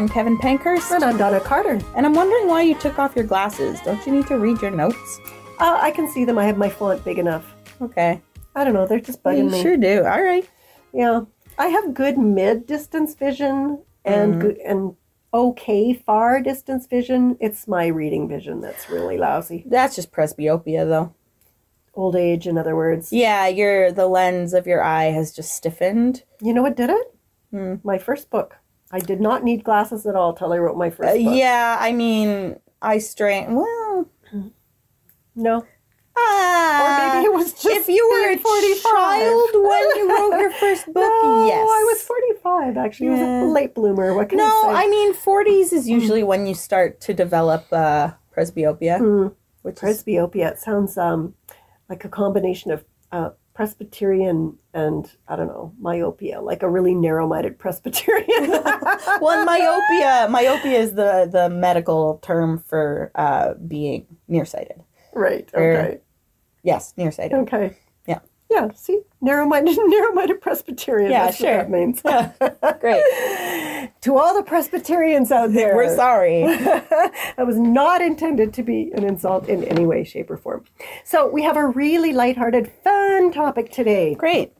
I'm Kevin Pankhurst, And I'm Donna Carter. and I'm wondering why you took off your glasses. Don't you need to read your notes? Uh, I can see them. I have my font big enough. Okay. I don't know. They're just bugging You me. sure do. All right. Yeah. I have good mid distance vision and Mm-hmm. good and okay far distance vision. It's my reading vision that's really lousy. That's just presbyopia, though. Old age, in other words. Yeah, your the lens of your eye has just stiffened. You know what did it? Hmm. My first book. I did not need glasses at all till I wrote my first Uh, yeah, I mean, I strain. Well, No. Ah, Or maybe it was just if you were a being 45. child when you wrote your first book. No, yes, I was 45 actually. I was a late bloomer. What can No, I say? No, I mean, 40s is usually when you start to develop uh, presbyopia, Hmm. which is presbyopia. It sounds um, like a combination of uh, Presbyterian and I don't know myopia, like a really narrow-minded Presbyterian. well, myopia. Myopia is the the medical term for uh, being nearsighted. right. Okay. Yes, nearsighted. Okay. Yeah. Yeah. See, narrow-minded, narrow-minded Presbyterian. Yeah, That's sure. What that means. Great. to all the Presbyterians out there, We're sorry. that was not intended to be an insult in any way, shape, or form. So we have a really lighthearted, fun topic today. Great.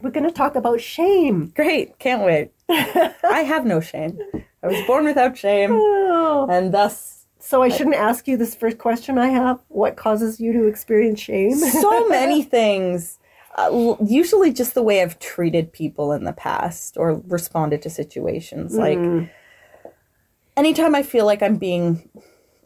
We're going to talk about shame. Great. Can't wait. I have no shame. I was born without shame, Oh. and thus So I shouldn't ask you this first question I have. What causes you to experience shame? so many things. Uh, usually, just the way I've treated people in the past or responded to situations. Like, anytime I feel like I'm being,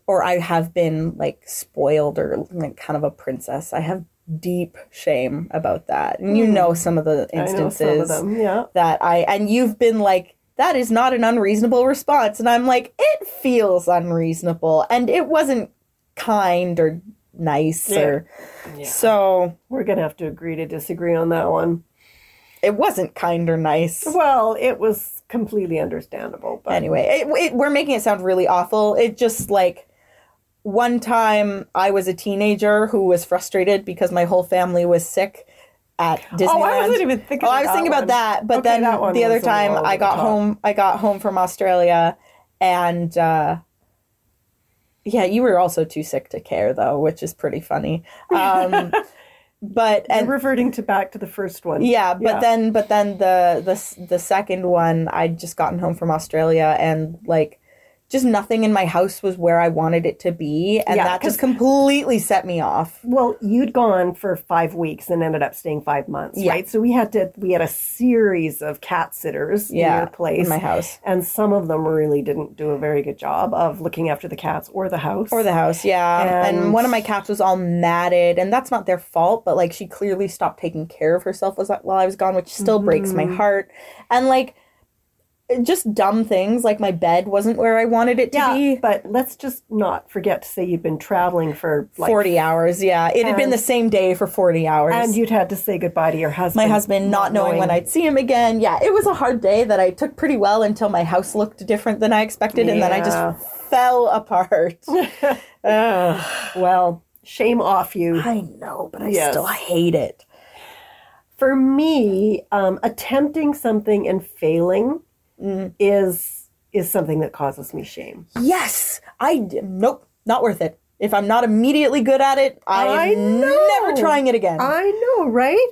or I have been like spoiled or like kind of a princess, I have deep shame about that. And you know some of the I know instances some of them. Yeah. that I, and you've been like, that is not an unreasonable response. And I'm like, it feels unreasonable. And it wasn't kind or nice or so We're going to have to agree to disagree on that one. it wasn't kind or nice. Well, it was completely understandable. But Anyway, it, it, we're making it sound really awful. It just like one time I was a teenager who was frustrated because my whole family was sick at Disneyland. Oh, I wasn't even thinking Oh, I was thinking about one. that, but Okay, then that the other time I got home. I got home from Australia, and uh, yeah, you were also too sick to care though, which is pretty funny. Um, but and and reverting to back to the first one. yeah, but Yeah. then but then the the the second one, I'd just gotten home from Australia and like just nothing in my house was where I wanted it to be, and Yeah, that just completely set me off. Well, you'd gone for five weeks and ended up staying five months, Yeah. right? So we had to we had a series of cat sitters in Yeah, your place, in my house and some of them really didn't do a very good job of looking after the cats or the house. or the house, yeah. And, And- one of my cats was all matted, and that's not their fault, but like she clearly stopped taking care of herself while I was gone, which still breaks Mm-hmm. my heart. And like just dumb things, like my bed wasn't where I wanted it to yeah, be. but let's just not forget to say you've been traveling for like 40 hours, yeah. It had been the same day for 40 hours. and you'd had to say goodbye to your husband. my husband not knowing when I'd see him again. Yeah, it was a hard day that I took pretty well until my house looked different than I expected, and then I just fell apart. Well, shame off you. I know, but I Yes. still hate it. For me, um, attempting something and failing Mm. is is something that causes me shame. Yes, I nope, not worth it. If I'm not immediately good at it, I I'm know. never trying it again. I know, right?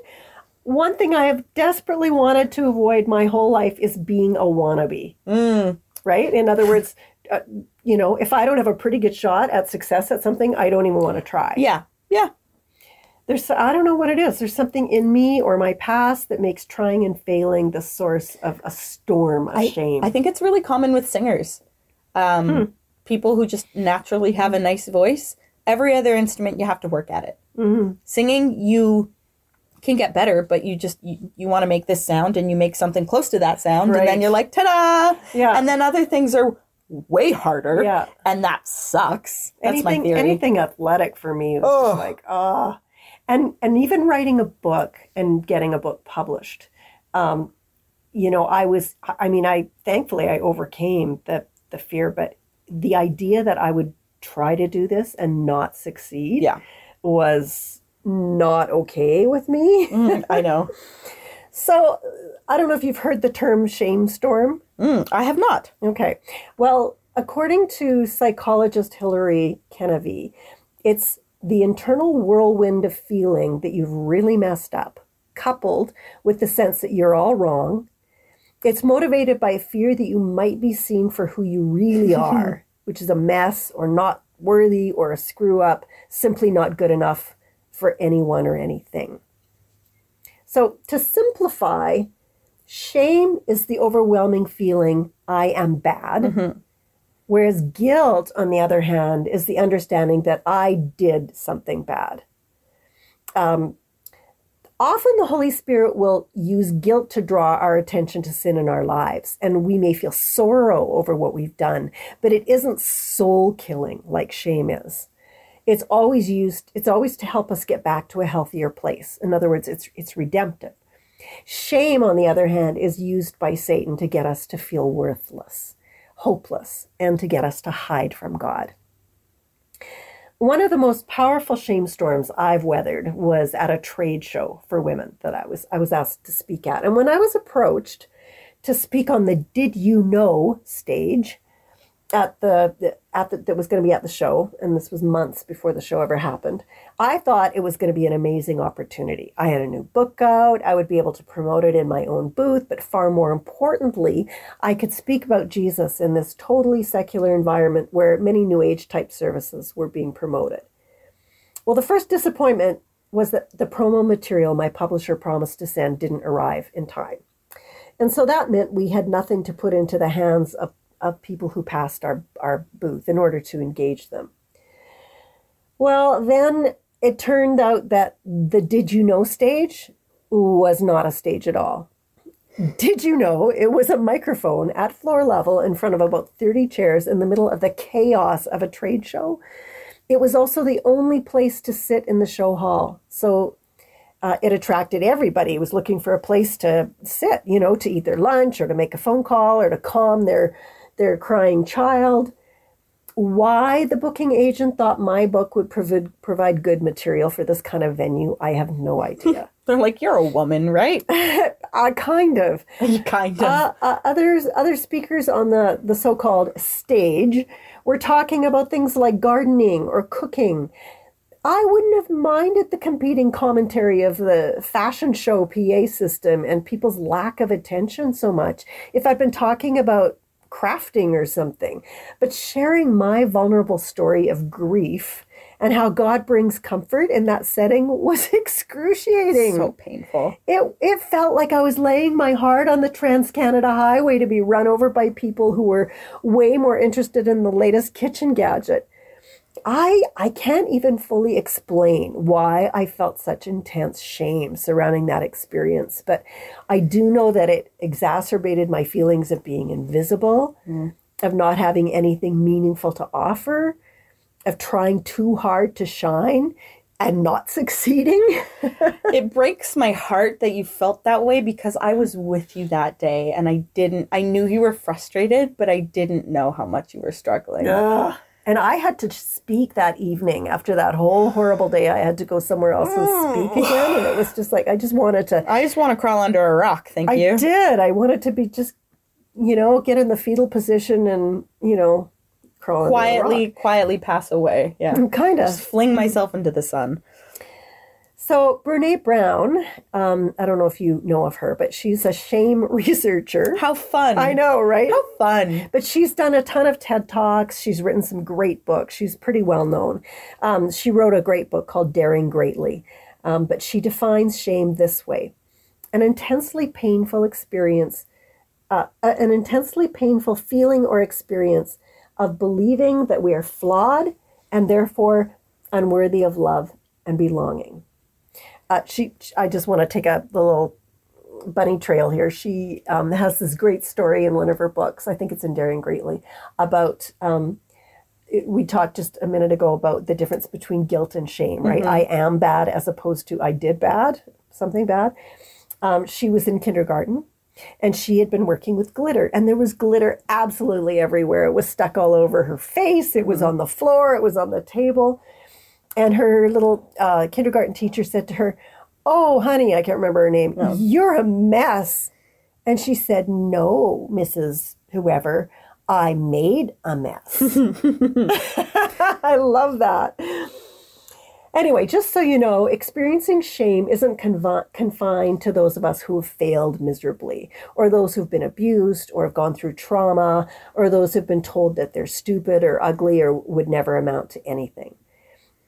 One thing I have desperately wanted to avoid my whole life is being a wannabe. Mm. Right? In other words, uh, you know, if I don't have a pretty good shot at success at something, I don't even want to try. yeah, yeah. There's I don't know what it is. There's something in me or my past that makes trying and failing the source of a storm of shame. I think it's really common with singers. Um, Hmm. People who just naturally have a nice voice. Every other instrument, you have to work at it. Mm-hmm. Singing, you can get better, but you just you, you want to make this sound, and you make something close to that sound, and then you're like, ta-da! Yeah. And then other things are way harder. Yeah. And that sucks. That's anything my theory. anything athletic for me is Ugh. like ah and and even writing a book and getting a book published um, you know, I was, I mean, I thankfully I overcame the the fear, but the idea that I would try to do this and not succeed Yeah. was not okay with me. Mm, I know. So I don't know if you've heard the term shame storm. Mm, I have not. Okay. Well, according to psychologist Hilary Kennevy, it's the internal whirlwind of feeling that you've really messed up, coupled with the sense that you're all wrong. It's motivated by a fear that you might be seen for who you really are, which is a mess or not worthy or a screw up, simply not good enough for anyone or anything. So, to simplify, shame is the overwhelming feeling I am bad. Mm-hmm. Whereas guilt, on the other hand, is the understanding that I did something bad. Um, often the Holy Spirit will use guilt to draw our attention to sin in our lives, and we may feel sorrow over what we've done, but it isn't soul killing like shame is. It's always used, it's always to help us get back to a healthier place. In other words, it's, it's redemptive. Shame, on the other hand, is used by Satan to get us to feel worthless hopeless and to get us to hide from God. One of the most powerful shame storms I've weathered was at a trade show for women that I was I was asked to speak at. And when I was approached to speak on the did you know stage at the at the that was going to be at the show and this was months before the show ever happened. I thought it was going to be an amazing opportunity. I had a new book out. I would be able to promote it in my own booth but far more importantly i could speak about jesus in this totally secular environment where many new age type services were being promoted. Well the first disappointment was that the promo material my publisher promised to send didn't arrive in time. And so that meant we had nothing to put into the hands of of people who passed our, our booth in order to engage them. Well, then it turned out that the Did You Know stage was not a stage at all. Did you know it was a microphone at floor level in front of about 30 chairs in the middle of the chaos of a trade show? It was also the only place to sit in the show hall. So uh, it attracted everybody who was looking for a place to sit, you know, to eat their lunch or to make a phone call or to calm their their crying child. Why the booking agent thought my book would provide provide good material for this kind of venue, I have no idea. They're like, you're a woman, right? uh, kind of. kind of. Uh, uh, others, other speakers on the, the so-called stage were talking about things like gardening or cooking. I wouldn't have minded the competing commentary of the fashion show PA system and people's lack of attention so much if I'd been talking about crafting or something. But sharing my vulnerable story of grief and how God brings comfort in that setting was excruciating. so painful. It it felt like I was laying my heart on the Trans Canada Highway to be run over by people who were way more interested in the latest kitchen gadget. I I can't even fully explain why I felt such intense shame surrounding that experience, but I do know that it exacerbated my feelings of being invisible, mm. of not having anything meaningful to offer, of trying too hard to shine and not succeeding. it breaks my heart that you felt that way because I was with you that day and I didn't I knew you were frustrated, but I didn't know how much you were struggling. Ugh. And I had to speak that evening after that whole horrible day. I had to go somewhere else and hmm. speak again. And it was just like, I just wanted to. I just want to crawl under a rock, thank I you. I did. I wanted to be just, you know, get in the fetal position and, you know, crawl under a Quietly, quietly pass away. Yeah. Kind Just of. fling myself into the sun. So, Brene Brown, um, I don't know if you know of her, but she's a shame researcher. How fun. I know, right? How fun. But she's done a ton of TED Talks. She's written some great books. She's pretty well known. Um, she wrote a great book called Daring Greatly. Um, but she defines shame this way an intensely painful experience, uh, an intensely painful feeling or experience of believing that we are flawed and therefore unworthy of love and belonging. Uh, she, I just want to take a the little bunny trail here. She um, has this great story in one of her books. I think it's in Daring Greatly about. Um, it- we talked just a minute ago about the difference between guilt and shame, right? I am bad as opposed to I did bad, something bad. Um, she was in kindergarten and she had been working with glitter, and there was glitter absolutely everywhere. It was stuck all over her face, it was on the floor, it was on the table. And her little uh, kindergarten teacher said to her, Oh, honey, I can't remember her name, you're a mess. And she said, No, Mrs. Whoever, I made a mess. I love that. Anyway, just so you know, experiencing shame isn't confi- confined to those of us who have failed miserably, or those who've been abused, or have gone through trauma, or those who've been told that they're stupid or ugly or would never amount to anything.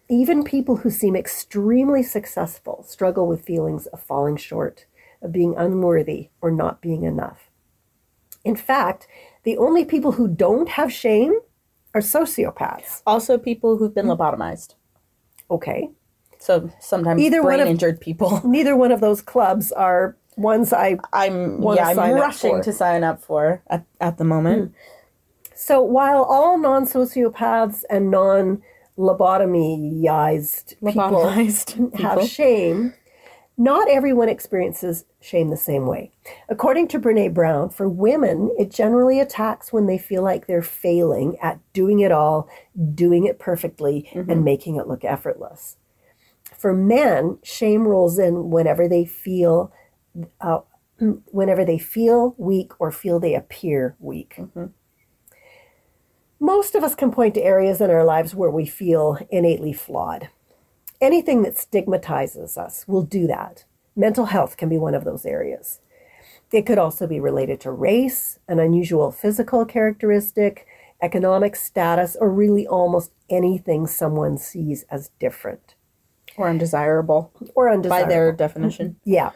Even people who seem extremely successful struggle with feelings of falling short, of being unworthy, or not being enough. In fact, the only people who don't have shame are sociopaths. Also, people who've been hmm? lobotomized. Okay. So sometimes Either one brain of- injured people. Neither one of those clubs are ones I. I'm yeah, I'm rushing to sign up for at, at the moment. Hmm. So while all non sociopaths and non lobotomized people Lobotomized have shame, not everyone experiences shame the same way. According to Brene Brown, for women, it generally attacks when they feel like they're failing at doing it all, doing it perfectly, and making it look effortless. For men, shame rolls in whenever they feel. Uh, whenever they feel weak or feel they appear weak. Most of us can point to areas in our lives where we feel innately flawed. Anything that stigmatizes us will do that. Mental health can be one of those areas. It could also be related to race, an unusual physical characteristic, economic status, or really almost anything someone sees as different Or undesirable or undesirable. by their definition. Yeah.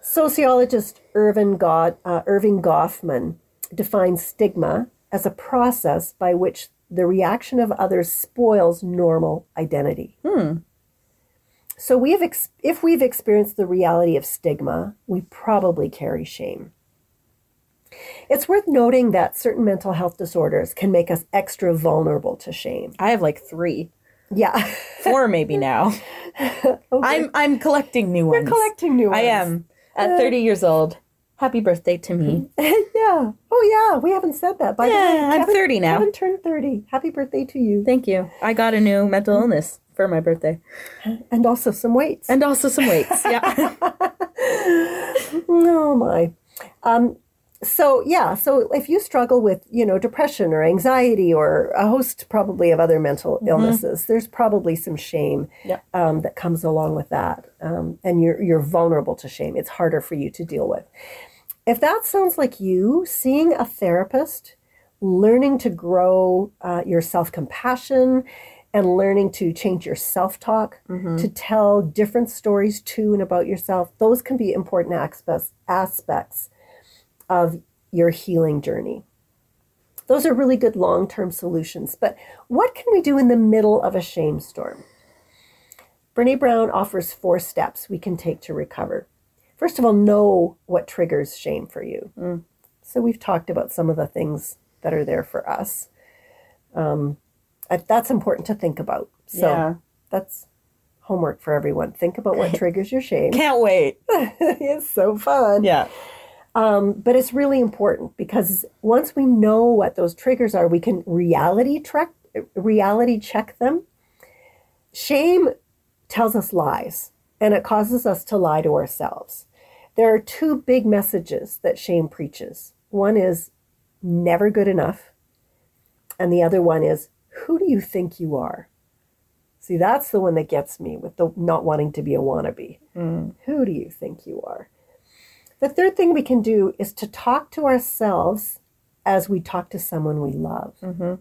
Sociologist Irvin God, uh, Erving Goffman defines stigma as a process by which the reaction of others spoils normal identity. Hmm. So we have, ex- if we've experienced the reality of stigma, we probably carry shame. It's worth noting that certain mental health disorders can make us extra vulnerable to shame. I have like three, Yeah, four maybe now. I'm I'm collecting new ones. collecting new ones. I am at 30 years old. Happy birthday to me. yeah. Oh, yeah. We haven't said that. By the way, Yeah, I'm 30 now. Kevin turned 30. Happy birthday to you. Thank you. I got a new mental illness for my birthday, And also some weights. and also some weights. Yeah. oh, my. Um, so, yeah. So, if you struggle with, you know, depression or anxiety or a host probably of other mental illnesses, there's probably some shame Yeah. um, that comes along with that. Um, and you're, you're vulnerable to shame. It's harder for you to deal with. If that sounds like you, seeing a therapist, learning to grow uh, your self compassion, and learning to change your self talk, to tell different stories to and about yourself, those can be important aspects, aspects of your healing journey. Those are really good long term solutions. But what can we do in the middle of a shame storm? Brene Brown offers four steps we can take to recover. First of all, know what triggers shame for you. So we've talked about some of the things that are there for us. Um, that's important to think about. So Yeah. that's homework for everyone. Think about what triggers your shame. Can't wait. it's so fun. Yeah. Um, but it's really important because once we know what those triggers are, we can reality check reality check them. Shame tells us lies, and it causes us to lie to ourselves. There are two big messages that shame preaches. One is never good enough, and the other one is who do you think you are? See, that's the one that gets me with the not wanting to be a wannabe. Who do you think you are? The third thing we can do is to talk to ourselves as we talk to someone we love. Mm-hmm.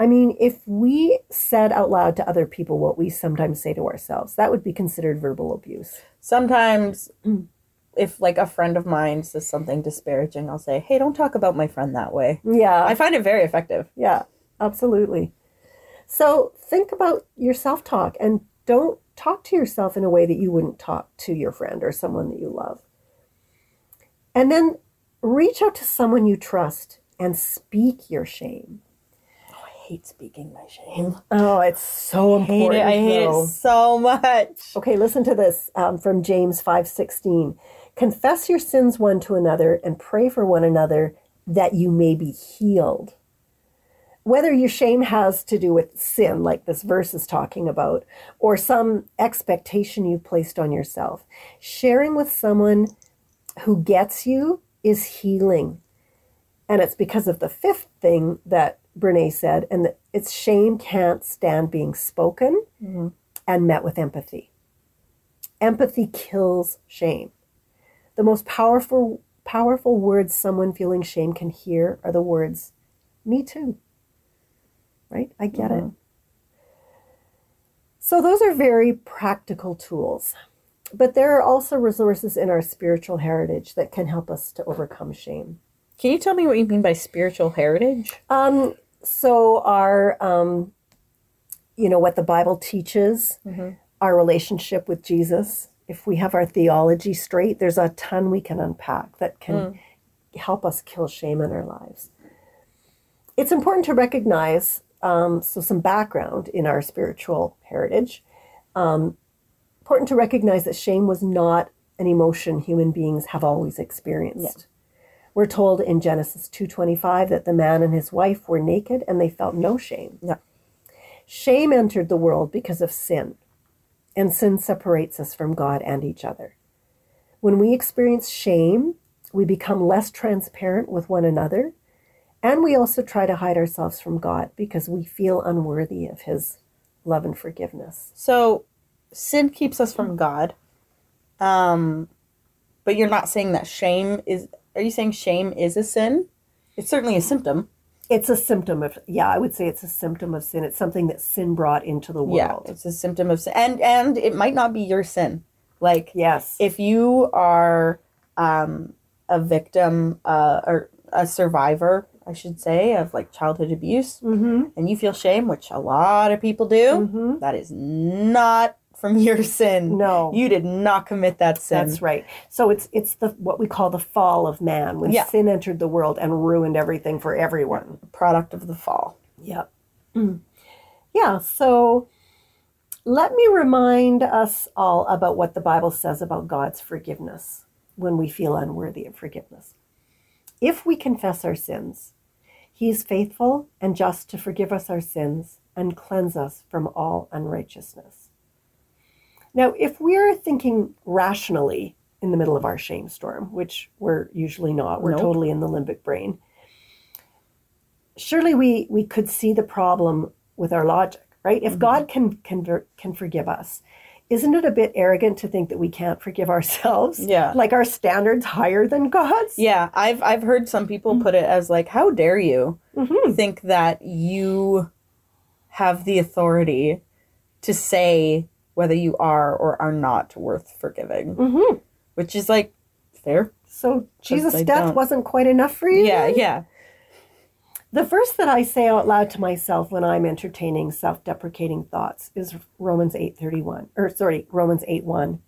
I mean, if we said out loud to other people what we sometimes say to ourselves, that would be considered verbal abuse. Sometimes, mm. if like a friend of mine says something disparaging, I'll say, "Hey, don't talk about my friend that way." Yeah. I find it very effective. Yeah, absolutely. So think about your self talk and don't talk to yourself in a way that you wouldn't talk to your friend or someone that you love. And then reach out to someone you trust and speak your shame. Oh, I hate speaking my shame. Oh, it's so I hate important. it. I hate it so much. Okay, listen to this um, from James five sixteen. Confess your sins one to another and pray for one another that you may be healed. Whether your shame has to do with sin, like this verse is talking about, or some expectation you've placed on yourself, sharing with someone who gets you is healing. And it's because of the fifth thing that Brene said, and that it's shame can't stand being spoken mm-hmm. and met with empathy. Empathy kills shame. The most powerful powerful words someone feeling shame can hear are the words, me too. Right? I get it. Mm-hmm. So those are very practical tools. But there are also resources in our spiritual heritage that can help us to overcome shame. Can you tell me what you mean by spiritual heritage? Um, so our, um, you know, what the Bible teaches, our relationship with Jesus. If we have our theology straight, there's a ton we can unpack that can help us kill shame in our lives. It's important to recognize, um, so some background in our spiritual heritage. Um, important to recognize that shame was not an emotion human beings have always experienced. We're told in Genesis 2:25 that the man and his wife were naked and they felt no shame. Yeah. Shame entered the world because of sin. And sin separates us from God and each other. When we experience shame, we become less transparent with one another, and we also try to hide ourselves from God because we feel unworthy of his love and forgiveness. So, sin keeps us from God. Um, but you're not saying that shame is. Are you saying shame is a sin? It's certainly a symptom. It's a symptom of yeah, I would say it's a symptom of sin. It's something that sin brought into the world. Yeah, it's a symptom of sin, and and it might not be your sin. Like Yes. if you are um, a victim uh, or a survivor, I should say, of like childhood abuse, mm-hmm. and you feel shame, which a lot of people do, Mhm. that is not from your sin. No. you did not commit that sin. That's right. So it's it's the what we call the fall of man when Yeah. sin entered the world and ruined everything for everyone. product of the fall. Yep. Mm. Yeah, so let me remind us all about what the Bible says about God's forgiveness when we feel unworthy of forgiveness. If we confess our sins, he is faithful and just to forgive us our sins and cleanse us from all unrighteousness. Now, if we're thinking rationally in the middle of our shame storm, which we're usually not, we're Nope. totally in the limbic brain, surely we we could see the problem with our logic, right? If God can can can forgive us, isn't it a bit arrogant to think that we can't forgive ourselves? Yeah. like our standards higher than God's. Yeah, I've I've heard some people put it as like, how dare you Mhm. think that you have the authority to say whether you are or are not worth forgiving, Mhm. which is like fair. So Jesus' death don't. wasn't quite enough for you. Yeah, then? yeah. The verse that I say out loud to myself when I'm entertaining self-deprecating thoughts is Romans 8:31 or sorry, Romans 8:1.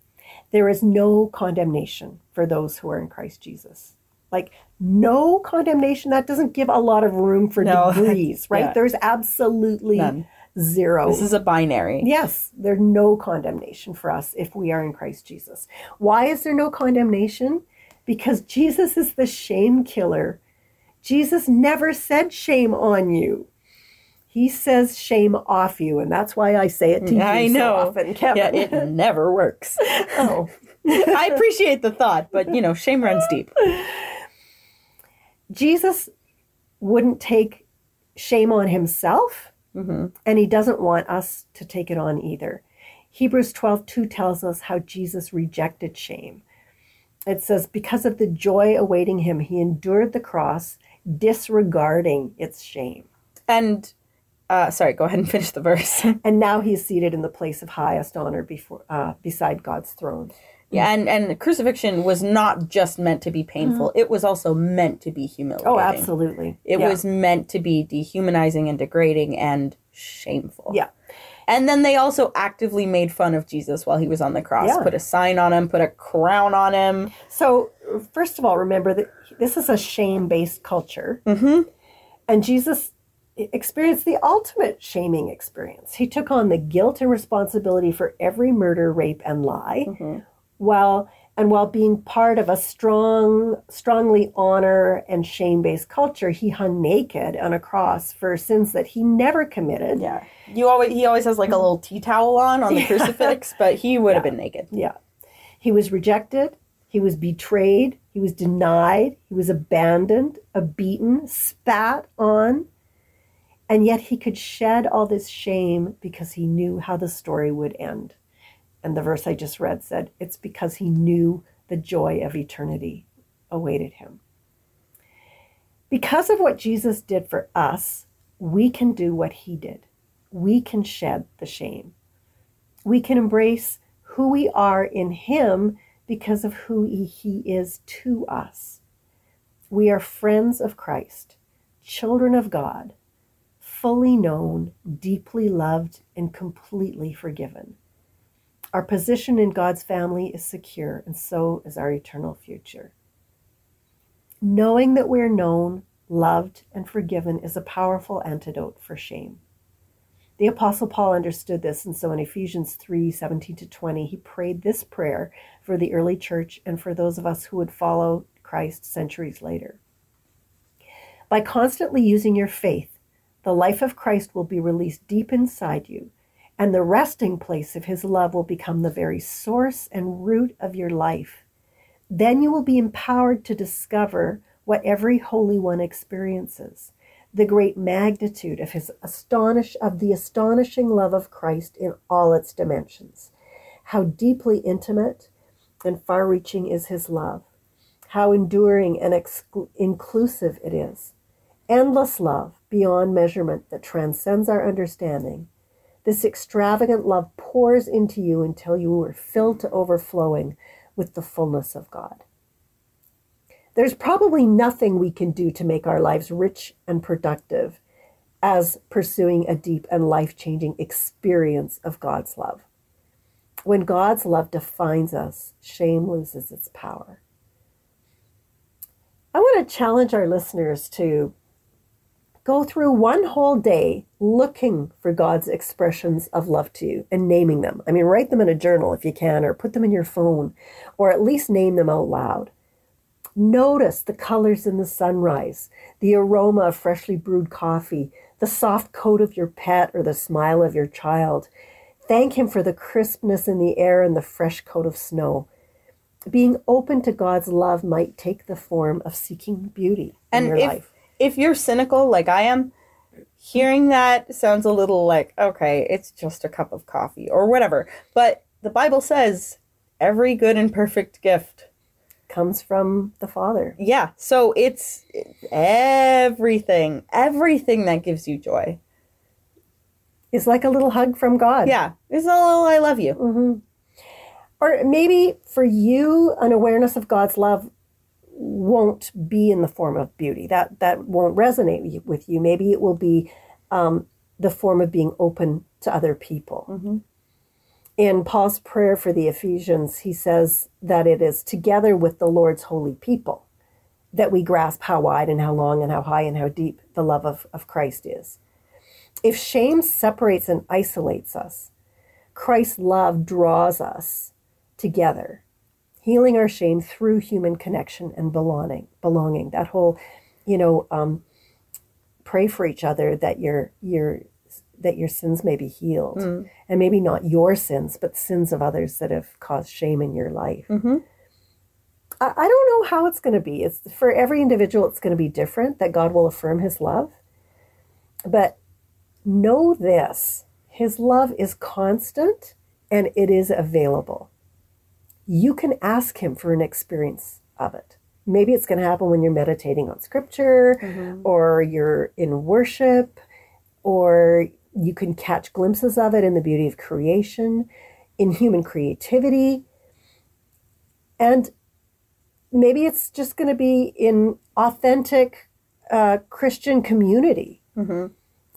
There is no condemnation for those who are in Christ Jesus. Like no condemnation that doesn't give a lot of room for No. degrees, right? Yeah. There's absolutely None. Zero. This is a binary. Yes, there's no condemnation for us if we are in Christ Jesus. Why is there no condemnation? Because Jesus is the shame killer. Jesus never said shame on you. He says shame off you, and that's why I say it to you I so know. often, Kevin. Yeah, it never works. Oh. I appreciate the thought, but you know, shame runs deep. Jesus wouldn't take shame on himself, and he doesn't want us to take it on either. Hebrews 12 2 tells us how Jesus rejected shame. It says, Because of the joy awaiting him, he endured the cross, disregarding its shame. And uh, sorry, go ahead and finish the verse. And now he is seated in the place of highest honor before, uh, beside God's throne. Yeah, and and crucifixion was not just meant to be painful; it was also meant to be humiliating. Oh, absolutely. It Yeah. was meant to be dehumanizing and degrading and shameful. Yeah. And then they also actively made fun of Jesus while he was on the cross. Yeah. Put a sign on him, put a crown on him. So, first of all, remember that this is a shame based culture. Mm-hmm. And Jesus experienced the ultimate shaming experience. He took on the guilt and responsibility for every murder, rape, and lie, while And while being part of a strong, strongly honor and shame based culture, he hung naked on a cross for sins that he never committed. Yeah. You always he always has like a little tea towel on on the crucifix, but he would have been naked. Yeah. He was rejected. He was betrayed. He was denied. He was abandoned, a beaten, spat on. And yet he could shed all this shame because he knew how the story would end. And the verse I just read said, it's because he knew the joy of eternity awaited him. Because of what Jesus did for us, we can do what he did. We can shed the shame. We can embrace who we are in him because of who he, is to us. We are friends of Christ, children of God, fully known, deeply loved, and completely forgiven. Our position in God's family is secure, and so is our eternal future. Knowing that we're known, loved, and forgiven is a powerful antidote for shame. The Apostle Paul understood this, and so in Ephesians 3 17 to 20, he prayed this prayer for the early church and for those of us who would follow Christ centuries later. By constantly using your faith, the life of Christ will be released deep inside you, and the resting place of his love will become the very source and root of your life. Then you will be empowered to discover what every Holy One experiences the great magnitude of his astonish of the astonishing love of Christ in all its dimensions. How deeply intimate and far-reaching is his love. How enduring and exclu- inclusive it is. Endless love beyond measurement that transcends our understanding. This extravagant love pours into you until you are filled to overflowing with the fullness of God. There's probably nothing we can do to make our lives rich and productive as pursuing a deep and life changing experience of God's love. When God's love defines us, shame loses its power. I want to challenge our listeners to go through one whole day looking for God's expressions of love to you and naming them. I mean, write them in a journal if you can, or put them in your phone, or at least name them out loud. Notice the colors in the sunrise, the aroma of freshly brewed coffee, the soft coat of your pet, or the smile of your child. Thank Him for the crispness in the air and the fresh coat of snow. Being open to God's love might take the form of seeking beauty in your if life. If you're cynical like I am, hearing that sounds a little like, okay, it's just a cup of coffee or whatever. But the Bible says every good and perfect gift. Comes from the Father. Yeah, so it's everything, everything that gives you joy. is like a little hug from God. Yeah, it's a little I love you. Mm-hmm. Or maybe for you, an awareness of God's love won't be in the form of beauty. That that won't resonate with you. Maybe it will be um, the form of being open to other people. In Paul's prayer for the Ephesians, he says that it is together with the Lord's holy people that we grasp how wide and how long and how high and how deep the love of, of Christ is. If shame separates and isolates us, Christ's love draws us together, healing our shame through human connection and belonging. Belonging. That whole, you know, um, pray for each other that your your that your sins may be healed, and maybe not your sins, but sins of others that have caused shame in your life. I, I don't know how it's going to be. It's for every individual. It's going to be different. That God will affirm His love, but know this: His love is constant and it is available you can ask him for an experience of it. Maybe it's going to happen when you're meditating on scripture or you're in worship, or you can catch glimpses of it in the beauty of creation, in human creativity. And maybe it's just going to be in authentic uh, Christian community.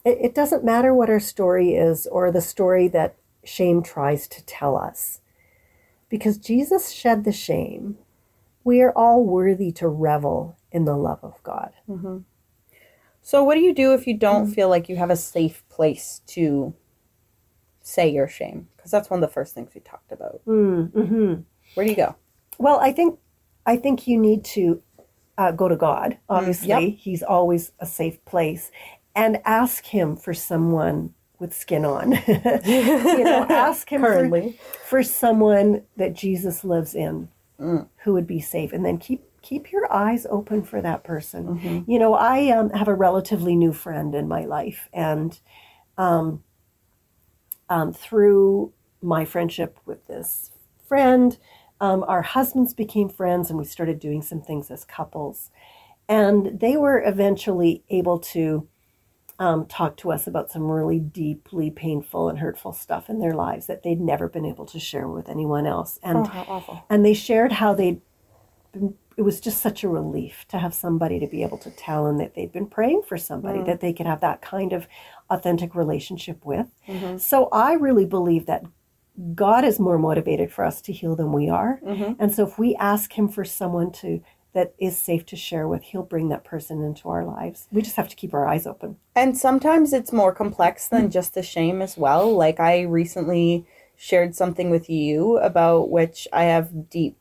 It, it doesn't matter what our story is or the story that shame tries to tell us because Jesus shed the shame, we are all worthy to revel in the love of God. So, what do you do if you don't feel like you have a safe place to say your shame? Because that's one of the first things we talked about. Mm-hmm. Where do you go? Well, I think I think you need to uh, go to God. Obviously, Mm, yep. He's always a safe place, and ask Him for someone with skin on. you know, ask Him for, for someone that Jesus lives in, Mm. who would be safe, and then keep keep your eyes open for that person. Mm-hmm. You know, I um, have a relatively new friend in my life, and um, through my friendship with this friend, um, our husbands became friends and we started doing some things as couples. And they were eventually able to um, talk to us about some really deeply painful and hurtful stuff in their lives that they'd never been able to share with anyone else. And Oh, how awful. and they shared how they'd been, it was just such a relief to have somebody to be able to tell and that they'd been praying for somebody mm. that they could have that kind of authentic relationship with. Mm-hmm. So I really believe that God is more motivated for us to heal than we are. Mm-hmm. And so if we ask him for someone to that is safe to share with, he'll bring that person into our lives. We just have to keep our eyes open. And sometimes it's more complex than just the shame as well. Like I recently shared something with you about which I have deep,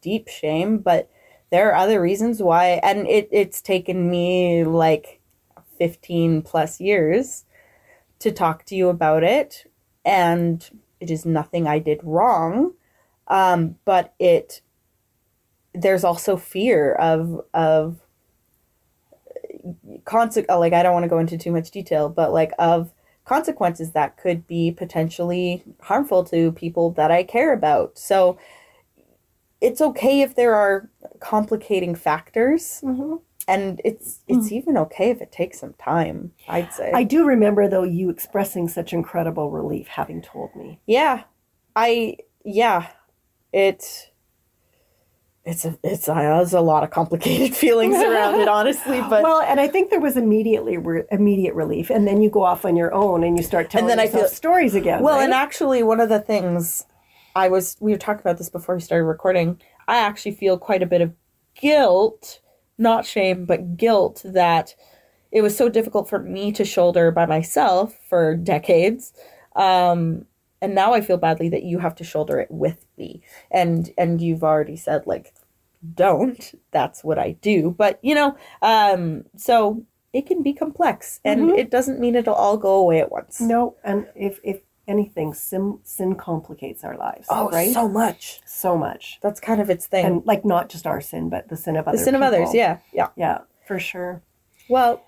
deep shame, but there are other reasons why and it, it's taken me like 15 plus years to talk to you about it. And it is nothing I did wrong. Um, but it there's also fear of of conse- uh, like I don't want to go into too much detail, but like of consequences that could be potentially harmful to people that I care about. So it's okay if there are complicating factors, and it's it's even okay if it takes some time. I'd say. I do remember though you expressing such incredible relief having told me. yeah, I yeah, it. It's a it's a, there's a lot of complicated feelings around it, honestly. But well, and I think there was immediately re- immediate relief, and then you go off on your own and you start telling and then I feel- stories again. Well, right? and actually, one of the things I was, we were talking about this before we started recording. I actually feel quite a bit of guilt, not shame, but guilt that it was so difficult for me to shoulder by myself for decades. Um, and now I feel badly that you have to shoulder it with me. And and you've already said like, don't. That's what I do. But you know, um, so it can be complex, and it doesn't mean it'll all go away at once. no, and if if anything, sin sin complicates our lives. Oh, right? so much. so much, That's kind of its thing. and like not just our sin, but the sin of others. the sin of others, yeah, yeah. yeah, for sure. Well,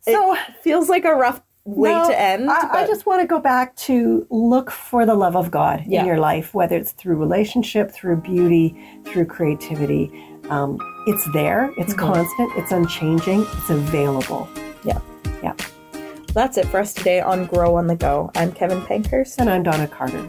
So it feels like a rough way No, to end. I, I just want to go back to look for the love of God Yeah. in your life, whether it's through relationship, through beauty, through creativity. Um, it's there. It's Mm-hmm. constant. It's unchanging. It's available. yeah. Yeah. That's it for us today on Grow on the Go. I'm Kevin Pankhurst. And I'm Donna Carter.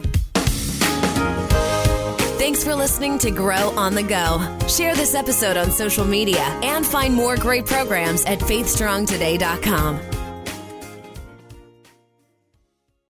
Thanks for listening to Grow on the Go. Share this episode on social media and find more great programs at faithstrongtoday.com.